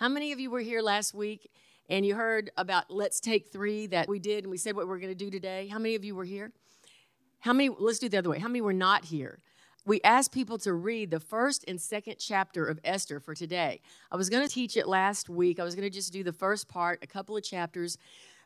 How many of you were here last week and you heard about Let's Take Three that we did and we said what we're going to do today? How many of you were here? How many, let's do the other way. How many were not here? We asked people to read the first and second chapter of Esther for today. I was going to teach it last week. I was going to just do the first part, a couple of chapters,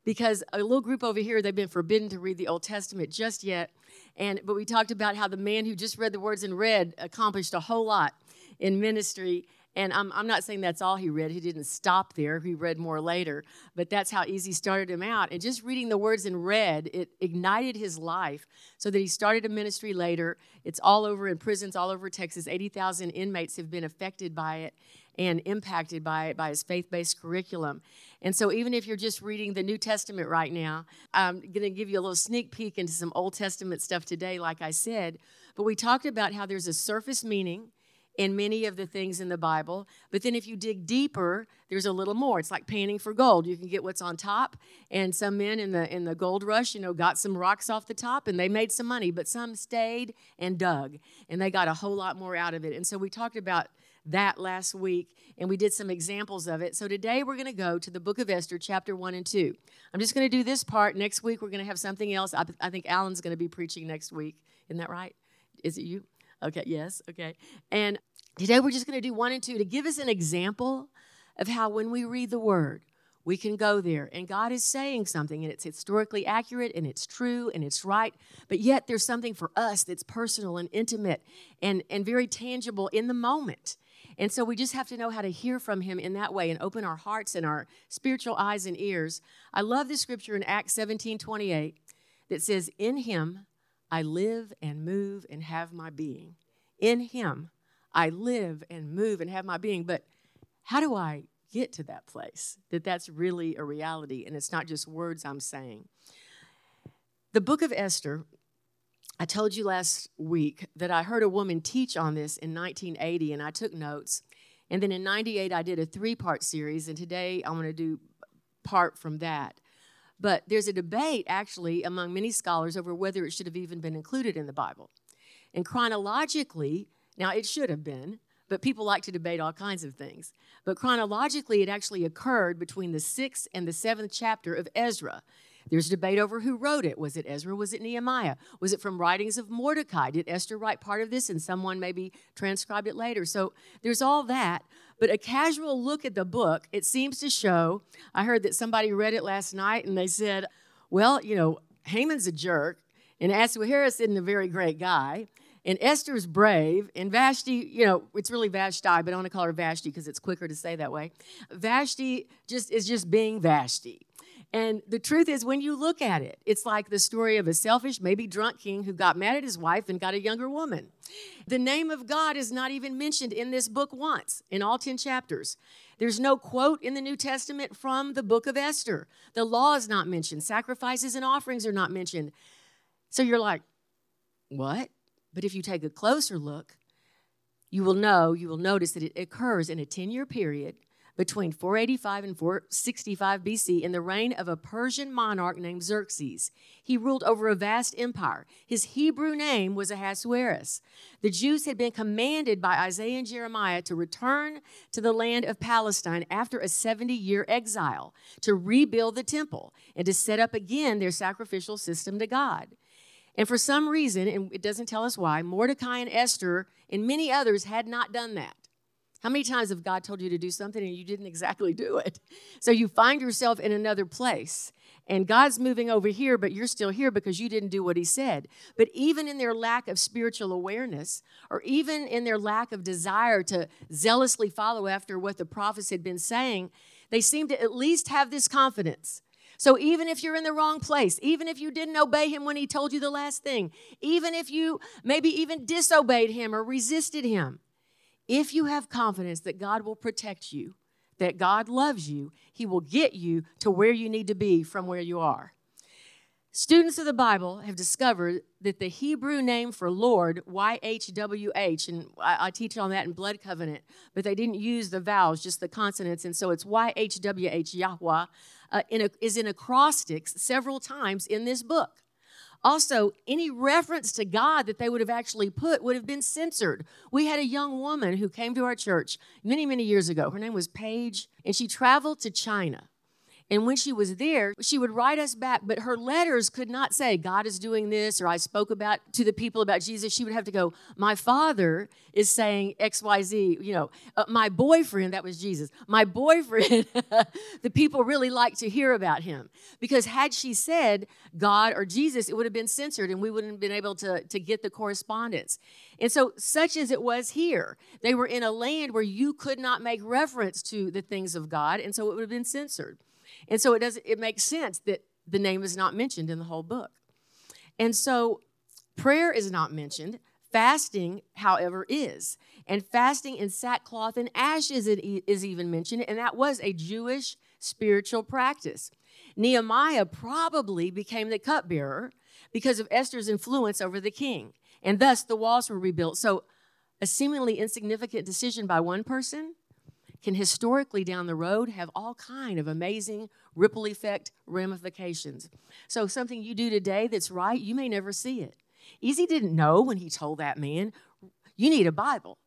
because a little group over here, they've been forbidden to read the Old Testament just yet. And but we talked about how the man who just read the words and read accomplished a whole lot in ministry and I'm, I'm not saying that's all he read. He didn't stop there. He read more later. But that's how easy started him out. And just reading the words in red, it ignited his life so that he started a ministry later. It's all over in prisons all over Texas. 80,000 inmates have been affected by it and impacted by it, by his faith based curriculum. And so, even if you're just reading the New Testament right now, I'm going to give you a little sneak peek into some Old Testament stuff today, like I said. But we talked about how there's a surface meaning in many of the things in the Bible. But then if you dig deeper, there's a little more. It's like panning for gold. You can get what's on top. And some men in the in the gold rush, you know, got some rocks off the top and they made some money, but some stayed and dug and they got a whole lot more out of it. And so we talked about that last week and we did some examples of it. So today we're going to go to the book of Esther, chapter 1 and 2. I'm just going to do this part. Next week we're going to have something else. I, I think Alan's going to be preaching next week. Isn't that right? Is it you? Okay, yes, okay. And today we're just going to do one and two to give us an example of how when we read the word, we can go there and God is saying something and it's historically accurate and it's true and it's right, but yet there's something for us that's personal and intimate and, and very tangible in the moment. And so we just have to know how to hear from him in that way and open our hearts and our spiritual eyes and ears. I love the scripture in Acts 17 28 that says, In him I live and move and have my being. In Him, I live and move and have my being. But how do I get to that place that that's really a reality and it's not just words I'm saying? The book of Esther, I told you last week that I heard a woman teach on this in 1980 and I took notes. And then in 98, I did a three part series, and today I'm going to do part from that. But there's a debate, actually, among many scholars over whether it should have even been included in the Bible. And chronologically, now it should have been, but people like to debate all kinds of things. But chronologically, it actually occurred between the sixth and the seventh chapter of Ezra. There's debate over who wrote it. Was it Ezra? Was it Nehemiah? Was it from writings of Mordecai? Did Esther write part of this and someone maybe transcribed it later? So there's all that. But a casual look at the book, it seems to show. I heard that somebody read it last night and they said, well, you know, Haman's a jerk and Ahasuerus isn't a very great guy. And Esther's brave, and Vashti, you know, it's really Vashti, but I want to call her Vashti because it's quicker to say that way. Vashti just is just being Vashti. And the truth is, when you look at it, it's like the story of a selfish, maybe drunk king who got mad at his wife and got a younger woman. The name of God is not even mentioned in this book once, in all 10 chapters. There's no quote in the New Testament from the book of Esther. The law is not mentioned, sacrifices and offerings are not mentioned. So you're like, what? But if you take a closer look, you will know, you will notice that it occurs in a 10 year period between 485 and 465 BC in the reign of a Persian monarch named Xerxes. He ruled over a vast empire. His Hebrew name was Ahasuerus. The Jews had been commanded by Isaiah and Jeremiah to return to the land of Palestine after a 70 year exile to rebuild the temple and to set up again their sacrificial system to God. And for some reason, and it doesn't tell us why, Mordecai and Esther and many others had not done that. How many times have God told you to do something and you didn't exactly do it? So you find yourself in another place. And God's moving over here, but you're still here because you didn't do what He said. But even in their lack of spiritual awareness, or even in their lack of desire to zealously follow after what the prophets had been saying, they seem to at least have this confidence. So even if you're in the wrong place, even if you didn't obey him when he told you the last thing, even if you maybe even disobeyed him or resisted him, if you have confidence that God will protect you, that God loves you, He will get you to where you need to be from where you are. Students of the Bible have discovered that the Hebrew name for Lord, YHWH, and I, I, teach on that in Blood Covenant, but they didn't use the vowels, just the consonants, and so it's YHWH, Yahweh, uh, in a, is in acrostics several times in this book. Also, any reference to God that they would have actually put would have been censored. We had a young woman who came to our church many, many years ago. Her name was Paige, and she traveled to China. And when she was there, she would write us back, but her letters could not say, God is doing this, or I spoke about to the people about Jesus. She would have to go, My father is saying XYZ, you know, uh, my boyfriend, that was Jesus, my boyfriend, the people really like to hear about him. Because had she said God or Jesus, it would have been censored and we wouldn't have been able to, to get the correspondence. And so, such as it was here, they were in a land where you could not make reference to the things of God, and so it would have been censored. And so it does it makes sense that the name is not mentioned in the whole book. And so prayer is not mentioned. Fasting, however, is. And fasting in sackcloth and ashes is even mentioned, and that was a Jewish spiritual practice. Nehemiah probably became the cupbearer because of Esther's influence over the king, and thus the walls were rebuilt. So, a seemingly insignificant decision by one person can historically down the road have all kind of amazing ripple effect ramifications. So something you do today that's right, you may never see it. Easy didn't know when he told that man, you need a Bible.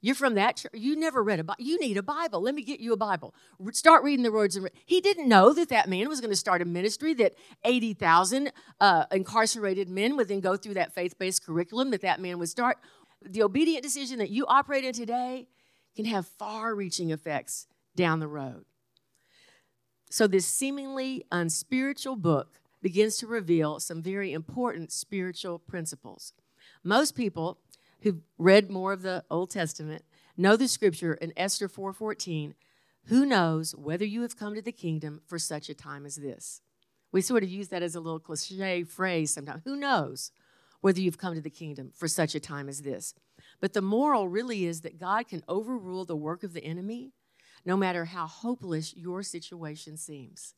You're from that church. You never read a Bible. You need a Bible. Let me get you a Bible. Start reading the words. And re-. He didn't know that that man was going to start a ministry that 80,000 uh, incarcerated men would then go through that faith based curriculum that that man would start. The obedient decision that you operate in today can have far reaching effects down the road. So, this seemingly unspiritual book begins to reveal some very important spiritual principles. Most people who've read more of the Old Testament know the scripture in Esther 4:14, who knows whether you have come to the kingdom for such a time as this. We sort of use that as a little cliche phrase sometimes. Who knows whether you've come to the kingdom for such a time as this? But the moral really is that God can overrule the work of the enemy no matter how hopeless your situation seems.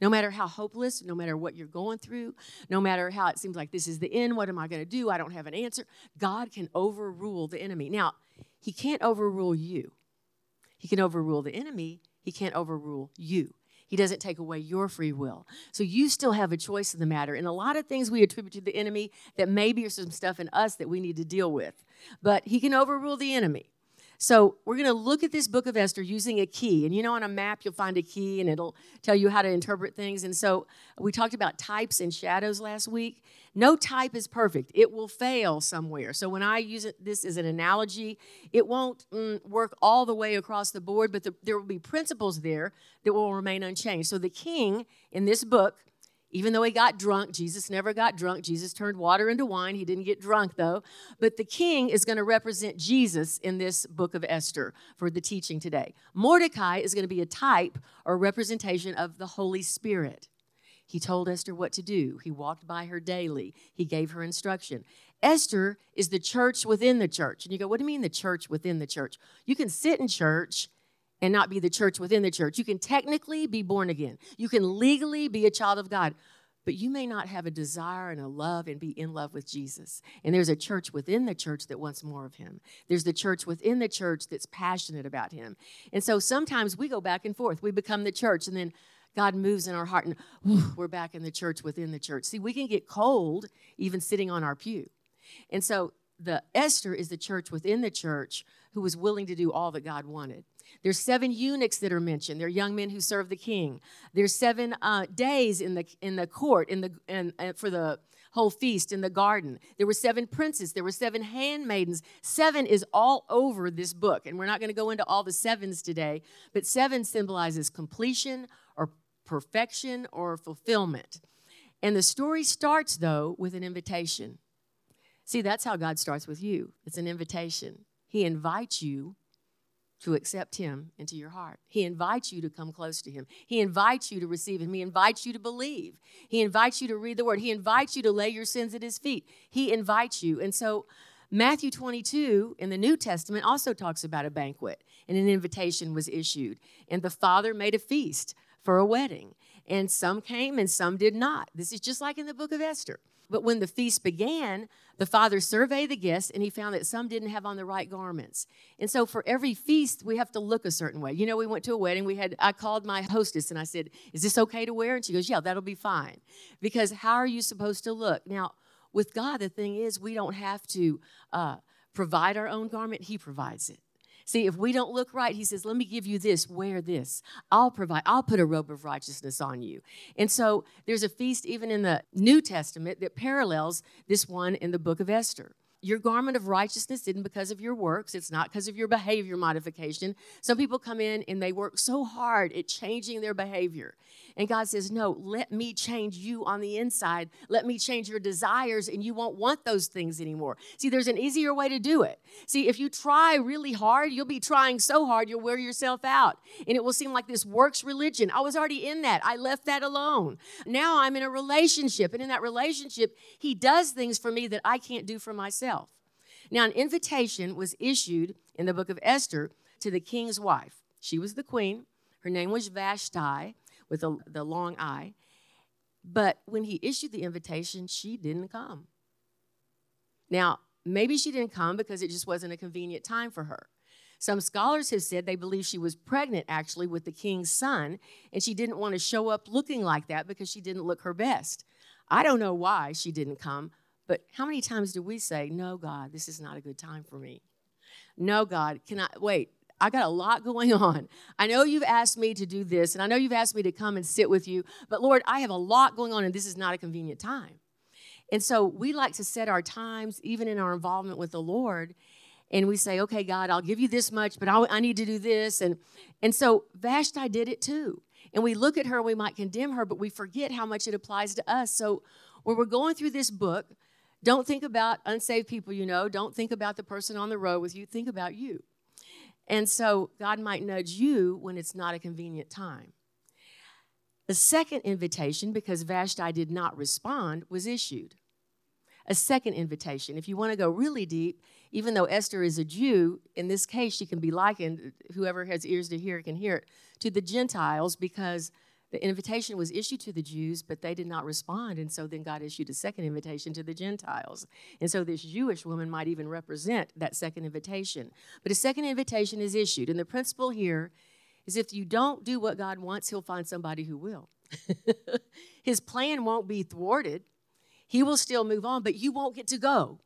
No matter how hopeless, no matter what you're going through, no matter how it seems like this is the end, what am I going to do? I don't have an answer. God can overrule the enemy. Now, He can't overrule you. He can overrule the enemy, He can't overrule you. He doesn't take away your free will. So you still have a choice in the matter. And a lot of things we attribute to the enemy that maybe are some stuff in us that we need to deal with. But he can overrule the enemy. So we're going to look at this book of Esther using a key. And you know, on a map, you'll find a key and it'll tell you how to interpret things. And so we talked about types and shadows last week. No type is perfect, it will fail somewhere. So when I use it, this as an analogy, it won't mm, work all the way across the board, but the, there will be principles there that will remain unchanged. So the king in this book even though he got drunk, Jesus never got drunk. Jesus turned water into wine. He didn't get drunk, though. But the king is going to represent Jesus in this book of Esther for the teaching today. Mordecai is going to be a type or representation of the Holy Spirit. He told Esther what to do, he walked by her daily, he gave her instruction. Esther is the church within the church. And you go, what do you mean the church within the church? You can sit in church and not be the church within the church. You can technically be born again, you can legally be a child of God, but you may not have a desire and a love and be in love with Jesus. And there's a church within the church that wants more of Him. There's the church within the church that's passionate about Him. And so sometimes we go back and forth. We become the church, and then God moves in our heart, and we're back in the church within the church. See, we can get cold even sitting on our pew. And so the Esther is the church within the church who was willing to do all that God wanted. There's seven eunuchs that are mentioned. They're young men who serve the king. There's seven uh, days in the in the court in the in, uh, for the whole feast in the garden. There were seven princes. There were seven handmaidens. Seven is all over this book, and we're not going to go into all the sevens today. But seven symbolizes completion or perfection or fulfillment. And the story starts though with an invitation. See, that's how God starts with you. It's an invitation. He invites you to accept Him into your heart. He invites you to come close to Him. He invites you to receive Him. He invites you to believe. He invites you to read the Word. He invites you to lay your sins at His feet. He invites you. And so, Matthew 22 in the New Testament also talks about a banquet, and an invitation was issued. And the Father made a feast for a wedding. And some came and some did not. This is just like in the book of Esther. But when the feast began, the father surveyed the guests and he found that some didn't have on the right garments. And so for every feast, we have to look a certain way. You know, we went to a wedding, we had I called my hostess and I said, "Is this okay to wear?" And she goes, "Yeah, that'll be fine." Because how are you supposed to look? Now, with God, the thing is, we don't have to uh, provide our own garment, He provides it. See, if we don't look right, he says, Let me give you this, wear this. I'll provide, I'll put a robe of righteousness on you. And so there's a feast even in the New Testament that parallels this one in the book of Esther. Your garment of righteousness isn't because of your works, it's not because of your behavior modification. Some people come in and they work so hard at changing their behavior. And God says, No, let me change you on the inside. Let me change your desires, and you won't want those things anymore. See, there's an easier way to do it. See, if you try really hard, you'll be trying so hard, you'll wear yourself out. And it will seem like this works religion. I was already in that, I left that alone. Now I'm in a relationship, and in that relationship, He does things for me that I can't do for myself. Now, an invitation was issued in the book of Esther to the king's wife. She was the queen. Her name was Vashti with a, the long I. But when he issued the invitation, she didn't come. Now, maybe she didn't come because it just wasn't a convenient time for her. Some scholars have said they believe she was pregnant actually with the king's son, and she didn't want to show up looking like that because she didn't look her best. I don't know why she didn't come, but how many times do we say, No, God, this is not a good time for me? No, God, can I wait? I got a lot going on. I know you've asked me to do this, and I know you've asked me to come and sit with you, but Lord, I have a lot going on, and this is not a convenient time. And so we like to set our times, even in our involvement with the Lord, and we say, okay, God, I'll give you this much, but I, I need to do this. And, and so Vashti did it too. And we look at her, we might condemn her, but we forget how much it applies to us. So when we're going through this book, don't think about unsaved people you know. Don't think about the person on the road with you. Think about you. And so God might nudge you when it's not a convenient time. The second invitation, because Vashti did not respond, was issued. A second invitation. If you want to go really deep, even though Esther is a Jew, in this case, she can be likened, whoever has ears to hear can hear it, to the Gentiles because the invitation was issued to the Jews, but they did not respond. And so then God issued a second invitation to the Gentiles. And so this Jewish woman might even represent that second invitation. But a second invitation is issued. And the principle here is if you don't do what God wants, He'll find somebody who will. His plan won't be thwarted, He will still move on, but you won't get to go.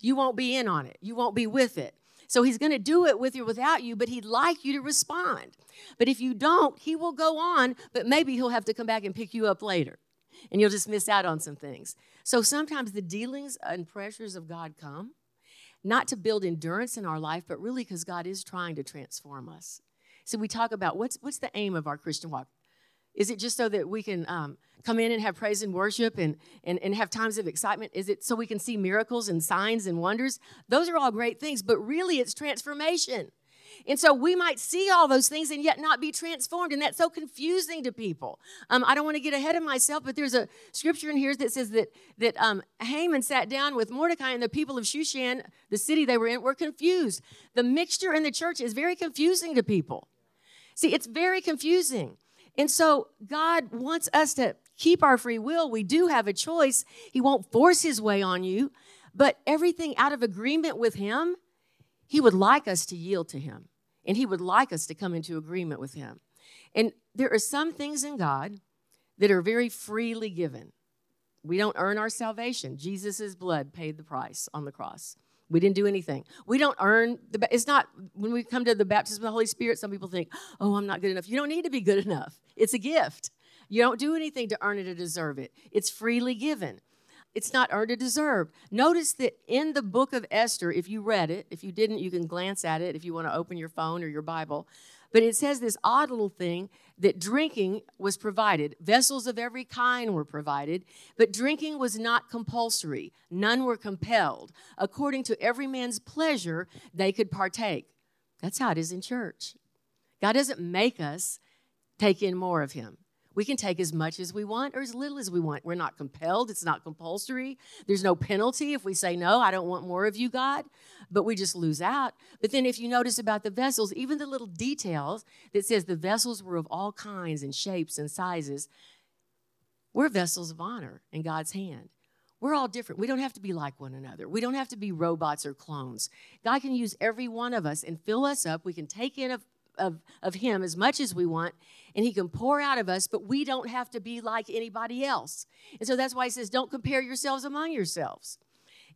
You won't be in on it, you won't be with it. So he's going to do it with you or without you, but he'd like you to respond. But if you don't, he will go on, but maybe he'll have to come back and pick you up later. And you'll just miss out on some things. So sometimes the dealings and pressures of God come, not to build endurance in our life, but really because God is trying to transform us. So we talk about what's, what's the aim of our Christian walk? Is it just so that we can um, come in and have praise and worship and, and, and have times of excitement? Is it so we can see miracles and signs and wonders? Those are all great things, but really it's transformation. And so we might see all those things and yet not be transformed. And that's so confusing to people. Um, I don't want to get ahead of myself, but there's a scripture in here that says that, that um, Haman sat down with Mordecai and the people of Shushan, the city they were in, were confused. The mixture in the church is very confusing to people. See, it's very confusing. And so God wants us to keep our free will. We do have a choice. He won't force his way on you, but everything out of agreement with him, he would like us to yield to him. And he would like us to come into agreement with him. And there are some things in God that are very freely given. We don't earn our salvation. Jesus' blood paid the price on the cross. We didn't do anything. We don't earn the. It's not when we come to the baptism of the Holy Spirit. Some people think, "Oh, I'm not good enough." You don't need to be good enough. It's a gift. You don't do anything to earn it or deserve it. It's freely given. It's not earned or deserved. Notice that in the book of Esther, if you read it, if you didn't, you can glance at it if you want to open your phone or your Bible. But it says this odd little thing that drinking was provided. Vessels of every kind were provided, but drinking was not compulsory. None were compelled. According to every man's pleasure, they could partake. That's how it is in church. God doesn't make us take in more of Him. We can take as much as we want or as little as we want. We're not compelled, it's not compulsory. There's no penalty if we say, No, I don't want more of you, God, but we just lose out. But then if you notice about the vessels, even the little details that says the vessels were of all kinds and shapes and sizes, we're vessels of honor in God's hand. We're all different. We don't have to be like one another. We don't have to be robots or clones. God can use every one of us and fill us up. We can take in of, of, of Him as much as we want, and He can pour out of us, but we don't have to be like anybody else. And so that's why He says, don't compare yourselves among yourselves.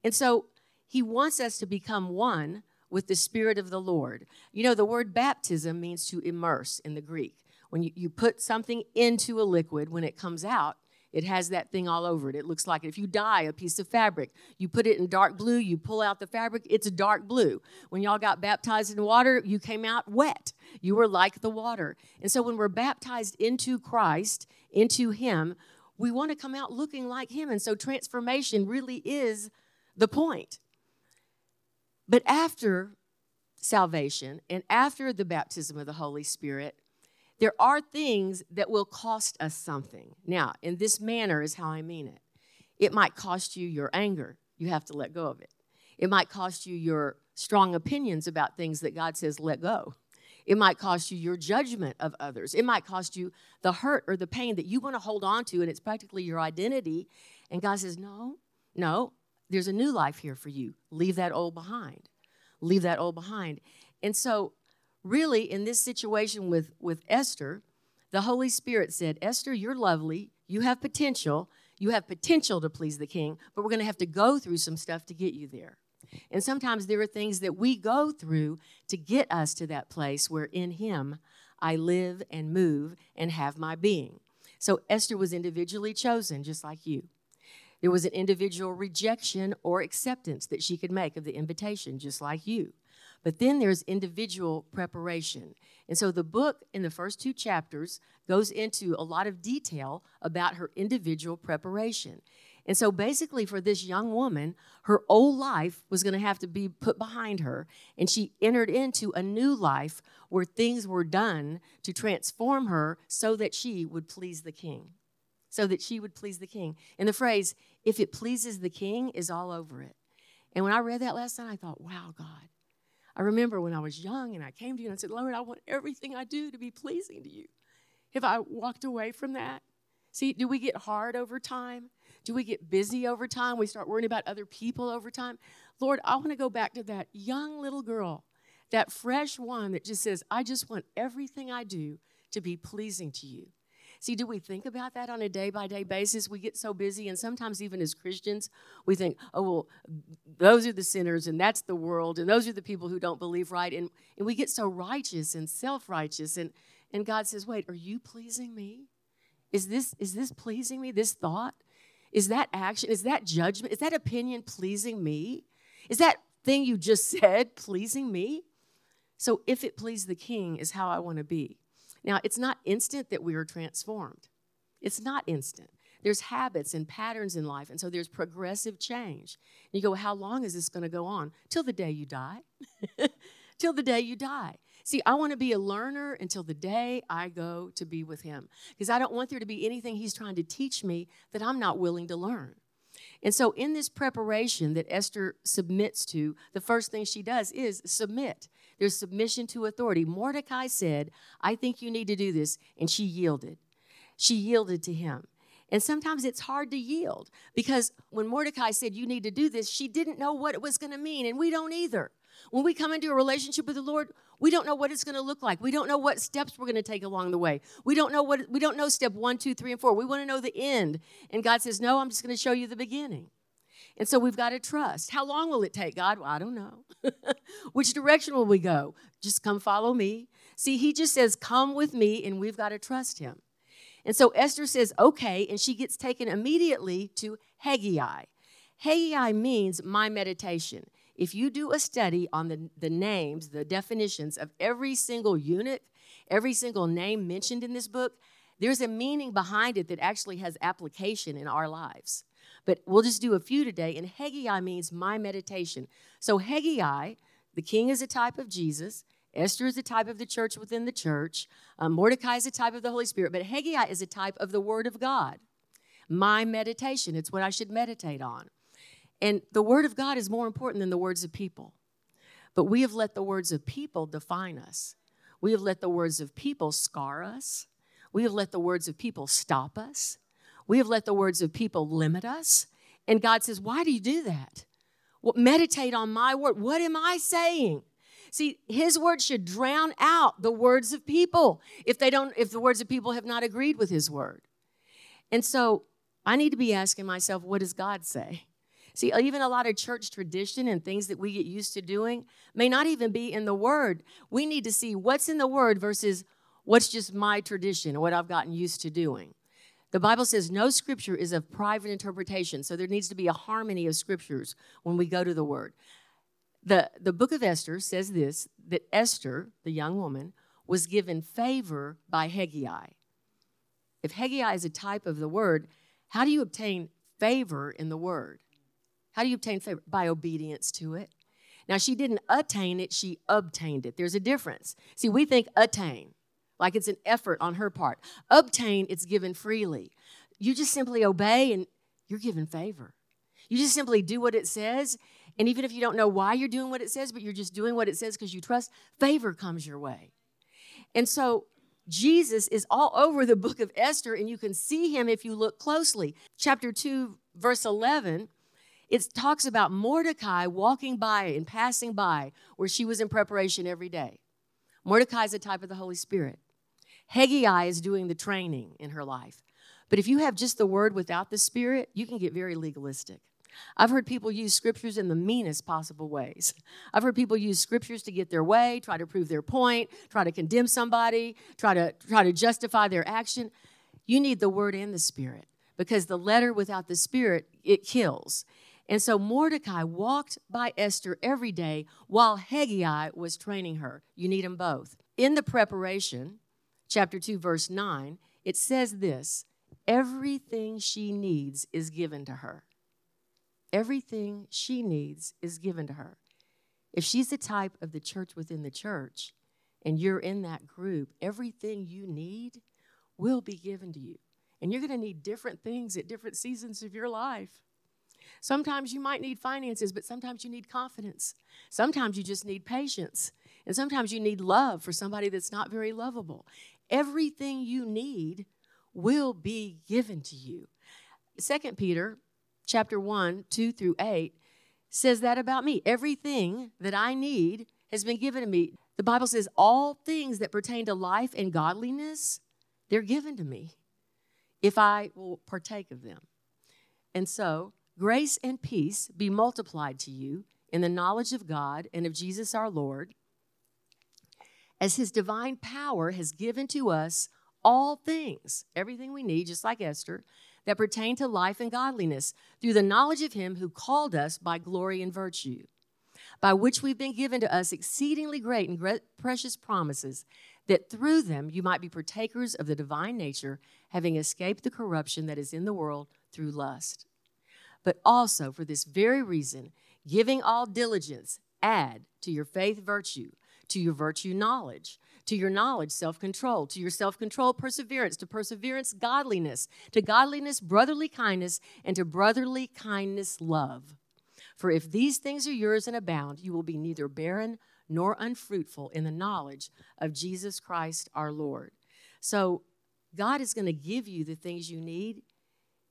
And so He wants us to become one with the Spirit of the Lord. You know, the word baptism means to immerse in the Greek. When you, you put something into a liquid, when it comes out, it has that thing all over it. It looks like if you dye a piece of fabric, you put it in dark blue, you pull out the fabric, it's a dark blue. When y'all got baptized in water, you came out wet. You were like the water. And so when we're baptized into Christ, into Him, we want to come out looking like Him. And so transformation really is the point. But after salvation and after the baptism of the Holy Spirit, there are things that will cost us something. Now, in this manner is how I mean it. It might cost you your anger. You have to let go of it. It might cost you your strong opinions about things that God says let go. It might cost you your judgment of others. It might cost you the hurt or the pain that you want to hold on to, and it's practically your identity. And God says, No, no, there's a new life here for you. Leave that old behind. Leave that old behind. And so really in this situation with with Esther, the Holy Spirit said, "Esther, you're lovely. You have potential. You have potential to please the king, but we're going to have to go through some stuff to get you there." And sometimes there are things that we go through to get us to that place where in him I live and move and have my being. So Esther was individually chosen just like you. There was an individual rejection or acceptance that she could make of the invitation just like you. But then there's individual preparation. And so the book in the first two chapters goes into a lot of detail about her individual preparation. And so basically, for this young woman, her old life was going to have to be put behind her. And she entered into a new life where things were done to transform her so that she would please the king. So that she would please the king. And the phrase, if it pleases the king, is all over it. And when I read that last night, I thought, wow, God, I remember when I was young and I came to you and I said, Lord, I want everything I do to be pleasing to you. Have I walked away from that? See, do we get hard over time? Do we get busy over time? We start worrying about other people over time. Lord, I want to go back to that young little girl, that fresh one that just says, I just want everything I do to be pleasing to you. See, do we think about that on a day by day basis? We get so busy, and sometimes even as Christians, we think, oh, well, those are the sinners, and that's the world, and those are the people who don't believe right. And, and we get so righteous and self righteous. And, and God says, wait, are you pleasing me? Is this, is this pleasing me? This thought? Is that action? Is that judgment? Is that opinion pleasing me? Is that thing you just said pleasing me? So if it please the king, is how I want to be. Now, it's not instant that we are transformed. It's not instant. There's habits and patterns in life, and so there's progressive change. And you go, How long is this going to go on? Till the day you die. Till the day you die. See, I want to be a learner until the day I go to be with Him because I don't want there to be anything He's trying to teach me that I'm not willing to learn. And so, in this preparation that Esther submits to, the first thing she does is submit. There's submission to authority. Mordecai said, I think you need to do this. And she yielded. She yielded to him. And sometimes it's hard to yield because when Mordecai said, You need to do this, she didn't know what it was going to mean. And we don't either. When we come into a relationship with the Lord, we don't know what it's going to look like. We don't know what steps we're going to take along the way. We don't know what we don't know step one, two, three, and four. We want to know the end. And God says, No, I'm just going to show you the beginning. And so we've got to trust. How long will it take, God? Well, I don't know. Which direction will we go? Just come follow me. See, he just says, Come with me, and we've got to trust him. And so Esther says, Okay, and she gets taken immediately to Hegai. Hegai means my meditation. If you do a study on the, the names, the definitions of every single eunuch, every single name mentioned in this book, there's a meaning behind it that actually has application in our lives. But we'll just do a few today. And Hegai means my meditation. So Hegai, the king is a type of Jesus. Esther is a type of the church within the church. Um, Mordecai is a type of the Holy Spirit. But Hegai is a type of the Word of God. My meditation. It's what I should meditate on. And the Word of God is more important than the words of people. But we have let the words of people define us. We have let the words of people scar us. We have let the words of people stop us. We have let the words of people limit us. And God says, Why do you do that? Well, meditate on my word. What am I saying? See, his word should drown out the words of people if they don't, if the words of people have not agreed with his word. And so I need to be asking myself, what does God say? See, even a lot of church tradition and things that we get used to doing may not even be in the Word. We need to see what's in the Word versus what's just my tradition or what I've gotten used to doing. The Bible says no scripture is of private interpretation, so there needs to be a harmony of scriptures when we go to the Word. The, the book of Esther says this that Esther, the young woman, was given favor by Hegai. If Hegai is a type of the word, how do you obtain favor in the word? How do you obtain favor? By obedience to it. Now, she didn't attain it, she obtained it. There's a difference. See, we think attain, like it's an effort on her part. Obtain, it's given freely. You just simply obey and you're given favor. You just simply do what it says. And even if you don't know why you're doing what it says, but you're just doing what it says because you trust, favor comes your way. And so Jesus is all over the book of Esther, and you can see him if you look closely. Chapter 2, verse 11 it talks about Mordecai walking by and passing by where she was in preparation every day. Mordecai is a type of the Holy Spirit. Hegai is doing the training in her life. But if you have just the word without the spirit, you can get very legalistic. I've heard people use scriptures in the meanest possible ways. I've heard people use scriptures to get their way, try to prove their point, try to condemn somebody, try to try to justify their action. You need the word and the spirit because the letter without the spirit it kills. And so Mordecai walked by Esther every day while Hegai was training her. You need them both. In the preparation, chapter 2, verse 9, it says this everything she needs is given to her. Everything she needs is given to her. If she's the type of the church within the church and you're in that group, everything you need will be given to you. And you're going to need different things at different seasons of your life. Sometimes you might need finances, but sometimes you need confidence. Sometimes you just need patience. And sometimes you need love for somebody that's not very lovable. Everything you need will be given to you. Second Peter chapter 1, 2 through 8 says that about me. Everything that I need has been given to me. The Bible says all things that pertain to life and godliness, they're given to me if I will partake of them. And so Grace and peace be multiplied to you in the knowledge of God and of Jesus our Lord, as his divine power has given to us all things, everything we need, just like Esther, that pertain to life and godliness, through the knowledge of him who called us by glory and virtue, by which we've been given to us exceedingly great and great precious promises, that through them you might be partakers of the divine nature, having escaped the corruption that is in the world through lust. But also for this very reason, giving all diligence, add to your faith virtue, to your virtue knowledge, to your knowledge self control, to your self control perseverance, to perseverance godliness, to godliness brotherly kindness, and to brotherly kindness love. For if these things are yours and abound, you will be neither barren nor unfruitful in the knowledge of Jesus Christ our Lord. So, God is going to give you the things you need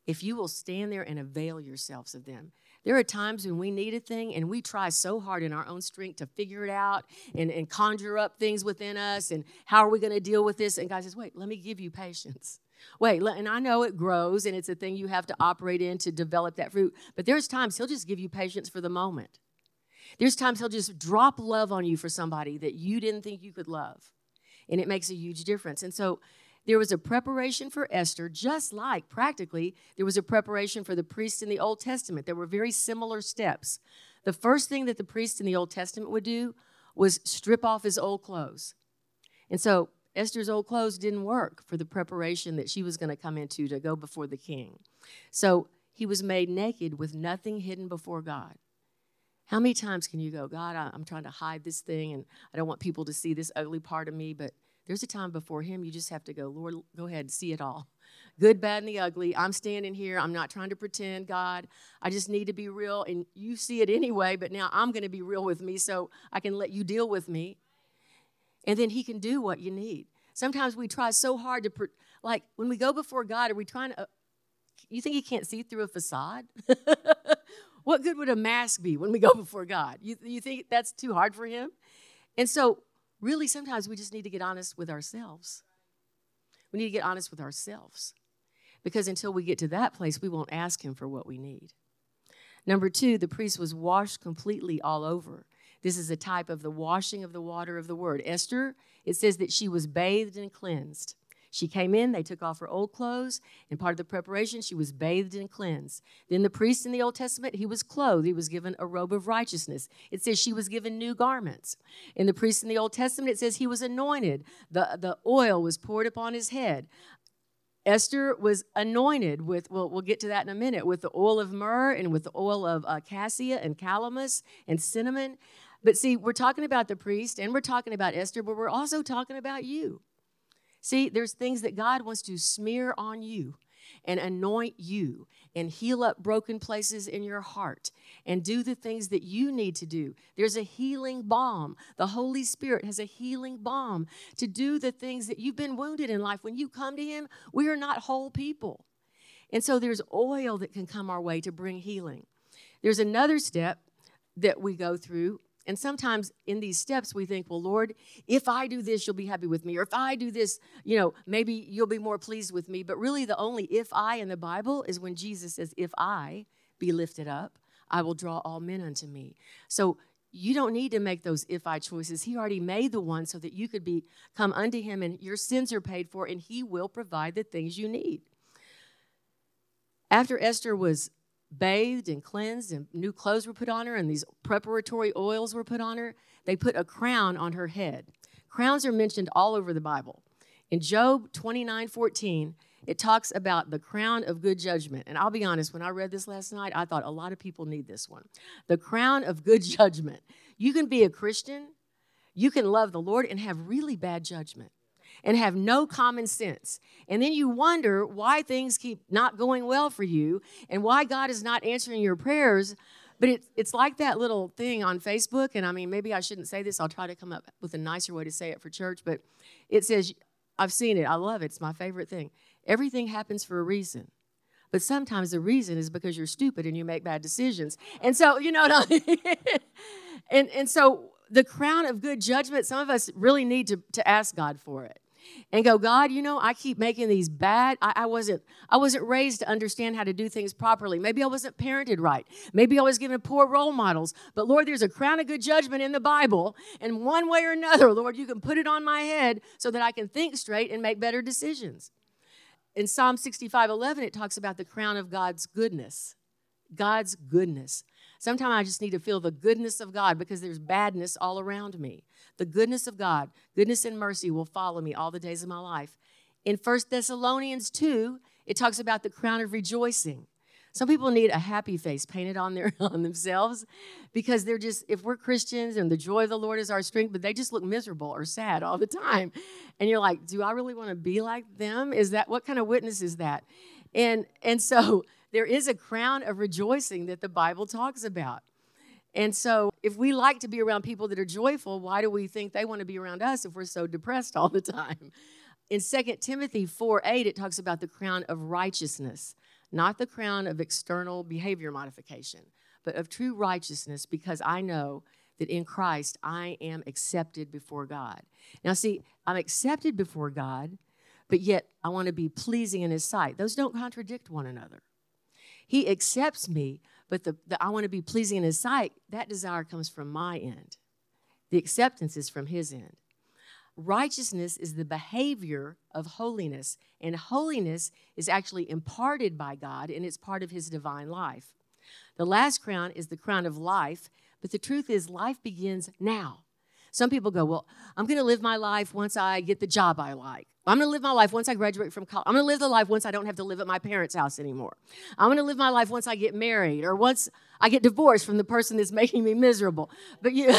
if you will stand there and avail yourselves of them. There are times when we need a thing and we try so hard in our own strength to figure it out and, and conjure up things within us and how are we going to deal with this? And God says, wait, let me give you patience. Wait, and I know it grows and it's a thing you have to operate in to develop that fruit, but there's times He'll just give you patience for the moment. There's times He'll just drop love on you for somebody that you didn't think you could love. And it makes a huge difference. And so there was a preparation for Esther, just like practically there was a preparation for the priest in the Old Testament. There were very similar steps. The first thing that the priest in the Old Testament would do was strip off his old clothes. And so Esther's old clothes didn't work for the preparation that she was going to come into to go before the king. So he was made naked with nothing hidden before God. How many times can you go, God, I'm trying to hide this thing and I don't want people to see this ugly part of me, but there's a time before Him you just have to go, Lord, go ahead, and see it all. Good, bad, and the ugly. I'm standing here. I'm not trying to pretend, God. I just need to be real. And you see it anyway, but now I'm going to be real with me so I can let you deal with me. And then He can do what you need. Sometimes we try so hard to, like, when we go before God, are we trying to, uh, you think he can't see through a facade? what good would a mask be when we go before God? You, you think that's too hard for him? And so, really, sometimes we just need to get honest with ourselves. We need to get honest with ourselves because until we get to that place, we won't ask him for what we need. Number two, the priest was washed completely all over. This is a type of the washing of the water of the word. Esther, it says that she was bathed and cleansed. She came in, they took off her old clothes, and part of the preparation, she was bathed and cleansed. Then the priest in the Old Testament, he was clothed, he was given a robe of righteousness. It says she was given new garments. In the priest in the Old Testament, it says he was anointed, the, the oil was poured upon his head. Esther was anointed with, well, we'll get to that in a minute, with the oil of myrrh and with the oil of uh, cassia and calamus and cinnamon. But see, we're talking about the priest and we're talking about Esther, but we're also talking about you. See, there's things that God wants to smear on you and anoint you and heal up broken places in your heart and do the things that you need to do. There's a healing balm. The Holy Spirit has a healing balm to do the things that you've been wounded in life. When you come to Him, we are not whole people. And so there's oil that can come our way to bring healing. There's another step that we go through and sometimes in these steps, we think, well, Lord, if I do this, you'll be happy with me. Or if I do this, you know, maybe you'll be more pleased with me. But really, the only if I in the Bible is when Jesus says, if I be lifted up, I will draw all men unto me. So you don't need to make those if I choices. He already made the one so that you could be come unto him and your sins are paid for and he will provide the things you need. After Esther was bathed and cleansed, and new clothes were put on her, and these preparatory oils were put on her. They put a crown on her head. Crowns are mentioned all over the Bible. In Job 29 14, it talks about the crown of good judgment. And I'll be honest, when I read this last night, I thought a lot of people need this one. The crown of good judgment. You can be a Christian, you can love the Lord, and have really bad judgment and have no common sense. And then you wonder why things keep not going well for you and why God is not answering your prayers. But it, it's like that little thing on Facebook. And I mean, maybe I shouldn't say this. I'll try to come up with a nicer way to say it for church. But it says, I've seen it. I love it. It's my favorite thing. Everything happens for a reason. But sometimes the reason is because you're stupid and you make bad decisions. And so, you know, I mean? and, and so the crown of good judgment, some of us really need to, to ask God for it and go god you know i keep making these bad I, I, wasn't i wasn't raised to understand how to do things properly. Maybe i wasn't parented right. Maybe i was given poor role models. But lord there's a crown of good judgment in the bible and one way or another lord you can put it on my head so that i can think straight and make better decisions. In psalm 65 11 it talks about the crown of god's goodness god's goodness Sometimes I just need to feel the goodness of God because there's badness all around me. The goodness of God, goodness and mercy will follow me all the days of my life. In 1 Thessalonians 2, it talks about the crown of rejoicing. Some people need a happy face painted on their on themselves because they're just if we're Christians and the joy of the Lord is our strength, but they just look miserable or sad all the time. And you're like, do I really want to be like them? Is that what kind of witness is that? And and so there is a crown of rejoicing that the Bible talks about. And so, if we like to be around people that are joyful, why do we think they want to be around us if we're so depressed all the time? In 2 Timothy 4 8, it talks about the crown of righteousness, not the crown of external behavior modification, but of true righteousness, because I know that in Christ I am accepted before God. Now, see, I'm accepted before God, but yet I want to be pleasing in His sight. Those don't contradict one another. He accepts me, but the, the I want to be pleasing in his sight, that desire comes from my end. The acceptance is from his end. Righteousness is the behavior of holiness, and holiness is actually imparted by God, and it's part of his divine life. The last crown is the crown of life, but the truth is, life begins now. Some people go, Well, I'm going to live my life once I get the job I like. I'm going to live my life once I graduate from college. I'm going to live the life once I don't have to live at my parents' house anymore. I'm going to live my life once I get married or once I get divorced from the person that's making me miserable. But you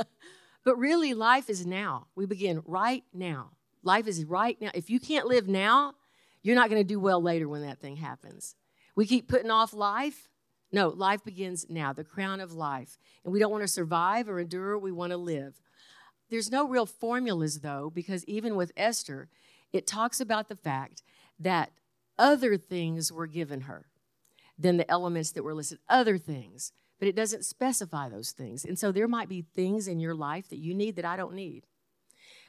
But really life is now. We begin right now. Life is right now. If you can't live now, you're not going to do well later when that thing happens. We keep putting off life. No, life begins now, the crown of life. And we don't want to survive or endure, we want to live. There's no real formulas, though, because even with Esther, it talks about the fact that other things were given her than the elements that were listed. Other things. But it doesn't specify those things. And so there might be things in your life that you need that I don't need.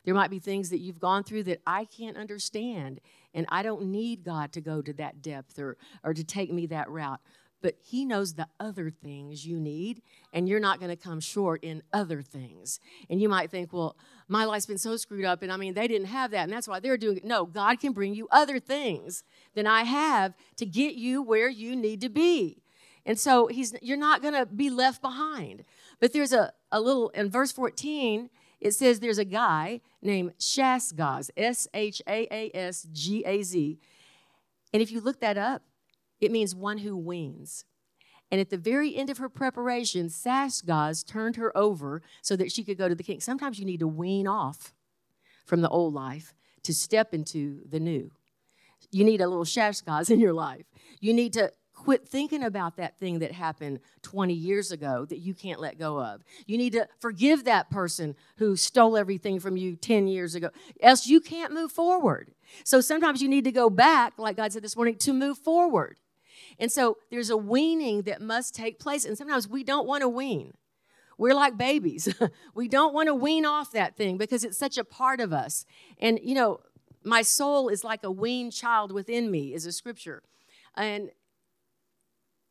There might be things that you've gone through that I can't understand, and I don't need God to go to that depth or, or to take me that route. But He knows the other things you need, and you're not going to come short in other things. And you might think, well, my life's been so screwed up, and I mean, they didn't have that, and that's why they're doing it. No, God can bring you other things than I have to get you where you need to be. And so he's you're not going to be left behind. But there's a, a little in verse 14 it says there's a guy named Shaasgaz, S H A A S G A Z. And if you look that up, it means one who weans. And at the very end of her preparation, Shaashgaz turned her over so that she could go to the king. Sometimes you need to wean off from the old life to step into the new. You need a little Shaashgaz in your life. You need to Quit thinking about that thing that happened 20 years ago that you can't let go of. You need to forgive that person who stole everything from you 10 years ago, else you can't move forward. So sometimes you need to go back, like God said this morning, to move forward. And so there's a weaning that must take place. And sometimes we don't want to wean. We're like babies. we don't want to wean off that thing because it's such a part of us. And, you know, my soul is like a weaned child within me, is a scripture. And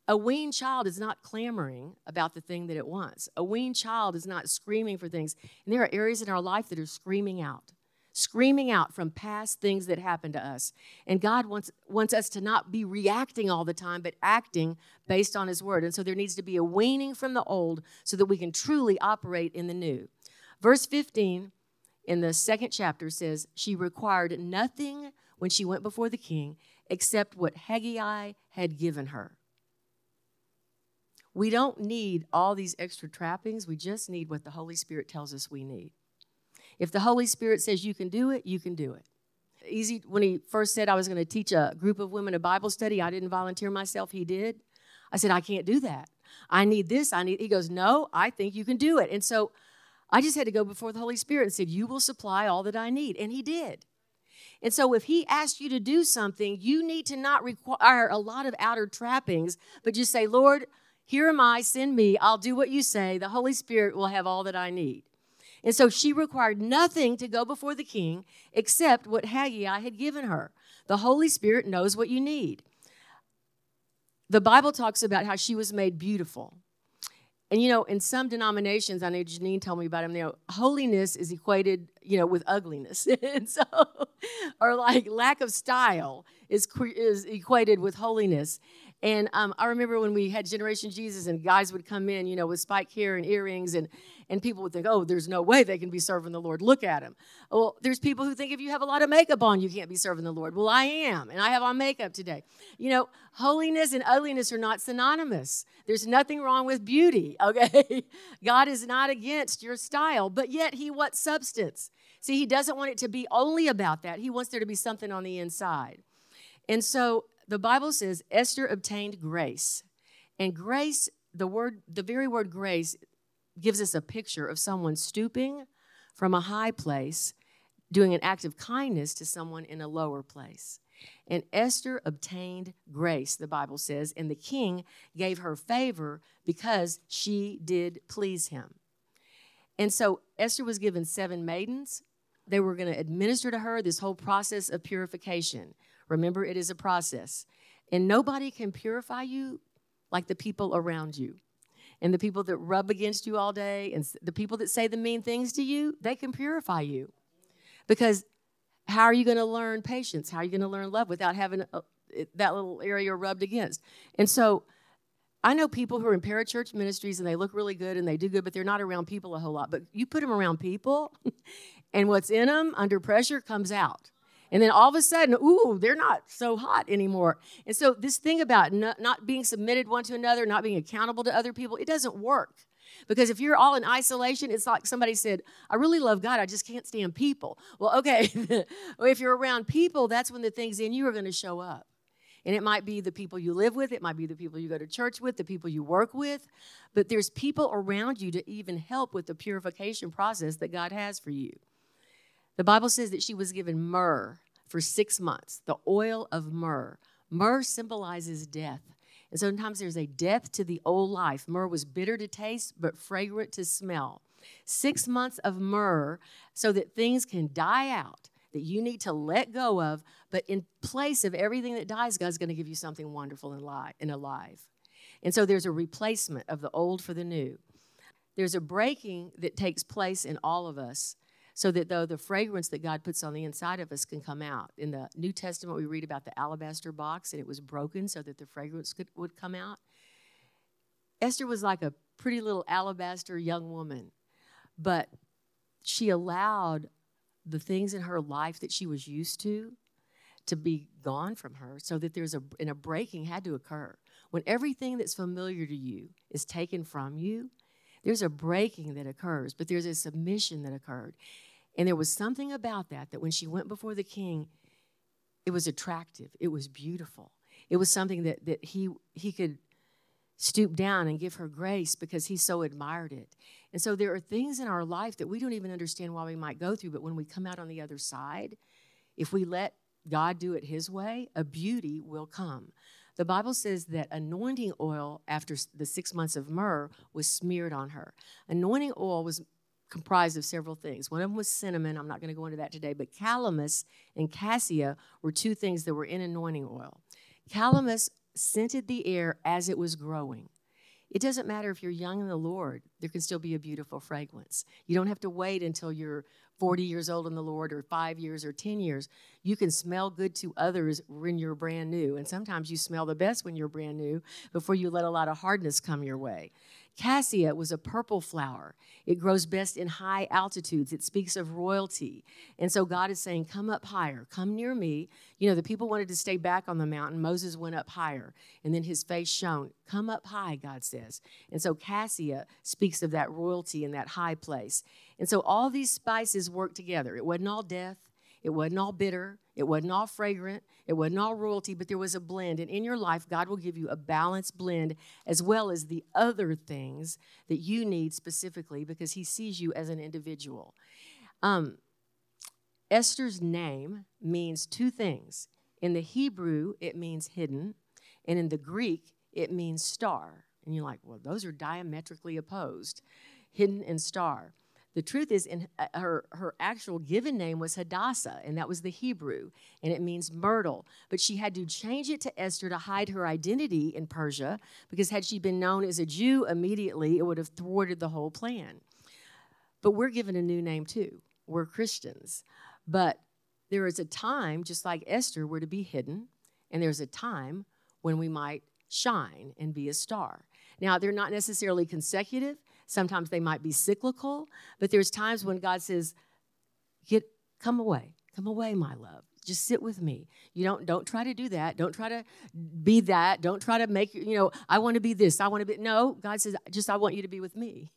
a weaned child is not clamoring about the thing that it wants. A weaned child is not screaming for things. And there are areas in our life that are screaming out, screaming out from past things that happened to us. And God wants, wants us to not be reacting all the time, but acting based on His word. And so there needs to be a weaning from the old so that we can truly operate in the new. Verse 15 in the second chapter says, She required nothing when she went before the king except what Hegai had given her. We don't need all these extra trappings. We just need what the Holy Spirit tells us we need. If the Holy Spirit says you can do it, you can do it. Easy, when he first said I was going to teach a group of women a Bible study, I didn't volunteer myself, he did. I said, I can't do that. I need this. I need, he goes, No, I think you can do it. And so I just had to go before the Holy Spirit and said, You will supply all that I need. And he did. And so, if he asked you to do something, you need to not require a lot of outer trappings, but just say, Lord, here am I, send me. I'll do what you say. The Holy Spirit will have all that I need. And so she required nothing to go before the king except what Hegai had given her. The Holy Spirit knows what you need. The Bible talks about how she was made beautiful. And you know, in some denominations, I know Janine told me about them. You know, holiness is equated, you know, with ugliness, and so, or like lack of style is is equated with holiness. And um, I remember when we had Generation Jesus and guys would come in, you know, with spike hair and earrings, and, and people would think, oh, there's no way they can be serving the Lord. Look at them. Well, there's people who think if you have a lot of makeup on, you can't be serving the Lord. Well, I am, and I have on makeup today. You know, holiness and ugliness are not synonymous. There's nothing wrong with beauty, okay? God is not against your style, but yet He wants substance. See, He doesn't want it to be only about that, He wants there to be something on the inside. And so the Bible says Esther obtained grace. And grace, the word, the very word grace gives us a picture of someone stooping from a high place, doing an act of kindness to someone in a lower place. And Esther obtained grace, the Bible says, and the king gave her favor because she did please him. And so Esther was given seven maidens. They were going to administer to her this whole process of purification. Remember, it is a process. And nobody can purify you like the people around you. And the people that rub against you all day and the people that say the mean things to you, they can purify you. Because how are you going to learn patience? How are you going to learn love without having uh, a, that little area rubbed against? And so I know people who are in parachurch ministries and they look really good and they do good, but they're not around people a whole lot. But you put them around people, and what's in them under pressure comes out. And then all of a sudden, ooh, they're not so hot anymore. And so, this thing about not, not being submitted one to another, not being accountable to other people, it doesn't work. Because if you're all in isolation, it's like somebody said, I really love God, I just can't stand people. Well, okay, if you're around people, that's when the things in you are going to show up. And it might be the people you live with, it might be the people you go to church with, the people you work with, but there's people around you to even help with the purification process that God has for you. The Bible says that she was given myrrh. for six months, the oil of myrrh. Myrrh symbolizes death. And sometimes there's a death to the old life. Myrrh was bitter to taste, but fragrant to smell. Six months of myrrh so that things can die out that you need to let go of, but in place of everything that dies, God's going to give you something wonderful and alive. And so there's a replacement of the old for the new. There's a breaking that takes place in all of us so that though the fragrance that God puts on the inside of us can come out. In the New Testament, we read about the alabaster box and it was broken so that the fragrance could, would come out. Esther was like a pretty little alabaster young woman, but she allowed the things in her life that she was used to to be gone from her so that there's a and a breaking had to occur when everything that's familiar to you is taken from you there's a breaking that occurs but there's a submission that occurred and there was something about that that when she went before the king, it was attractive. It was beautiful. It was something that, that he, he could stoop down and give her grace because he so admired it. And so there are things in our life that we don't even understand why we might go through, but when we come out on the other side, if we let God do it his way, a beauty will come. The Bible says that anointing oil after the six months of myrrh was smeared on her. Anointing oil was comprised of several things. One of them was cinnamon. I'm not going to go into that today, but calamus and cassia were two things that were in anointing oil. Calamus scented the air as it was growing. It doesn't matter if you're young in the Lord, there can still be a beautiful fragrance. You don't have to wait until you're 40 years old in the Lord or five years or 10 years. You can smell good to others when you're brand new. And sometimes you smell the best when you're brand new before you let a lot of hardness come your way. Cassia was a purple flower. It grows best in high altitudes. It speaks of royalty. And so God is saying, Come up higher, come near me. You know, the people wanted to stay back on the mountain. Moses went up higher, and then his face shone. Come up high, God says. And so Cassia speaks of that royalty in that high place. And so all these spices work together. It wasn't all death, it wasn't all bitter, it wasn't all fragrant, it wasn't all royalty, but there was a blend. And in your life, God will give you a balanced blend as well as the other things that you need specifically because He sees you as an individual. Um, Esther's name means two things. In the Hebrew, it means hidden, and in the Greek, it means star. And you're like, well, those are diametrically opposed hidden and star. The truth is, in uh, her, her actual given name was Hadassah, and that was the Hebrew, and it means myrtle. But she had to change it to Esther to hide her identity in Persia, because had she been known as a Jew immediately, it would have thwarted the whole plan. But we're given a new name too. We're Christians. But there is a time, just like Esther, we're to be hidden, and there's a time when we might shine and be a star. Now, they're not necessarily consecutive, Sometimes they might be cyclical, but there's times when God says, "Get come away. Come away, my love. Just sit with me. You don't don't try to do that. Don't try to be that. Don't try to make you know, I want to be this. I want to be No, God says, just I want you to be with me.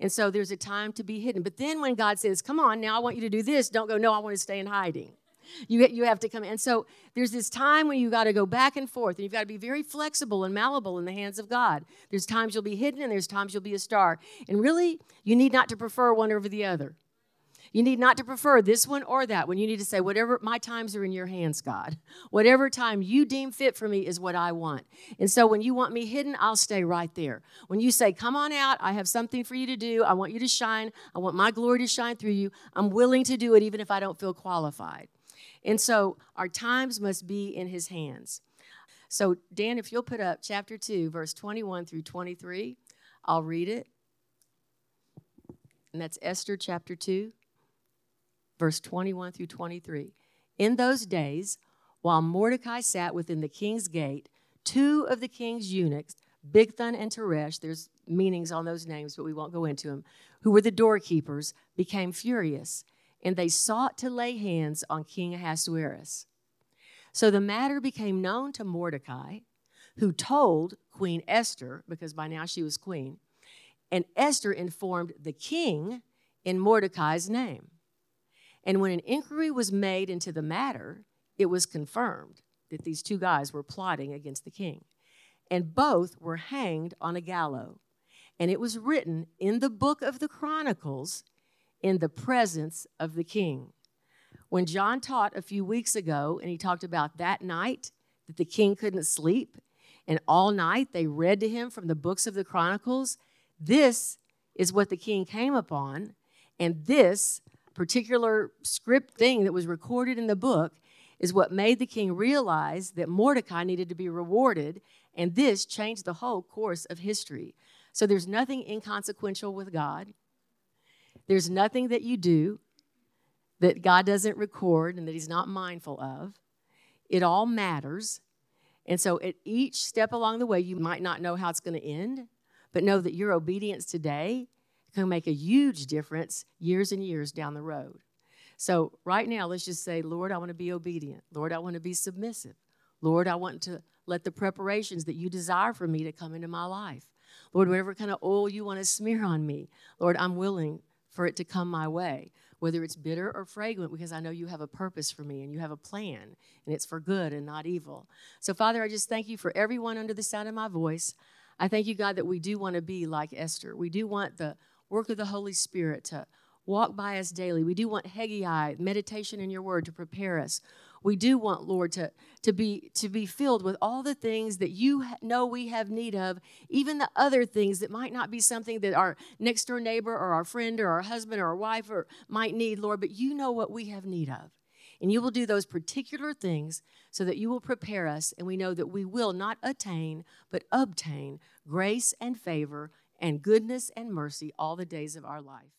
And so there's a time to be hidden. But then when God says, "Come on, now I want you to do this," don't go, "No, I want to stay in hiding." You, you have to come. And so there's this time when you got to go back and forth, and you've got to be very flexible and malleable in the hands of God. There's times you'll be hidden, and there's times you'll be a star. And really, you need not to prefer one over the other. You need not to prefer this one or that one. You need to say, whatever, my times are in your hands, God. Whatever time you deem fit for me is what I want. And so when you want me hidden, I'll stay right there. When you say, come on out, I have something for you to do, I want you to shine, I want my glory to shine through you, I'm willing to do it even if I don't feel qualified. And so our times must be in his hands. So, Dan, if you'll put up chapter 2, verse 21 through 23, I'll read it. And that's Esther chapter 2, verse 21 through 23. In those days, while Mordecai sat within the king's gate, two of the king's eunuchs, Bigthan and Teresh, there's meanings on those names, but we won't go into them, who were the doorkeepers, became furious and they sought to lay hands on King Ahasuerus. So the matter became known to Mordecai, who told Queen Esther, because by now she was queen, and Esther informed the king in Mordecai's name. And when an inquiry was made into the matter, it was confirmed that these two guys were plotting against the king. And both were hanged on a gallows. And it was written in the book of the Chronicles in the presence of the king. When John taught a few weeks ago, and he talked about that night that the king couldn't sleep, and all night they read to him from the books of the Chronicles, this is what the king came upon. And this particular script thing that was recorded in the book is what made the king realize that Mordecai needed to be rewarded, and this changed the whole course of history. So there's nothing inconsequential with God. There's nothing that you do that God doesn't record and that He's not mindful of. It all matters. And so at each step along the way, you might not know how it's going to end, but know that your obedience today can make a huge difference years and years down the road. So, right now, let's just say, Lord, I want to be obedient. Lord, I want to be submissive. Lord, I want to let the preparations that you desire for me to come into my life. Lord, whatever kind of oil you want to smear on me, Lord, I'm willing for it to come my way, whether it's bitter or fragrant, because I know you have a purpose for me and you have a plan, and it's for good and not evil. So, Father, I just thank you for everyone under the sound of my voice. I thank you, God, that we do want to be like Esther. We do want the work of the Holy Spirit to walk by us daily. We do want Hegai, meditation in your word, to prepare us. We do want, Lord, to, to, be, to be filled with all the things that you know we have need of, even the other things that might not be something that our next door neighbor or our friend or our husband or our wife or might need, Lord, but you know what we have need of. And you will do those particular things so that you will prepare us, and we know that we will not attain, but obtain grace and favor and goodness and mercy all the days of our life.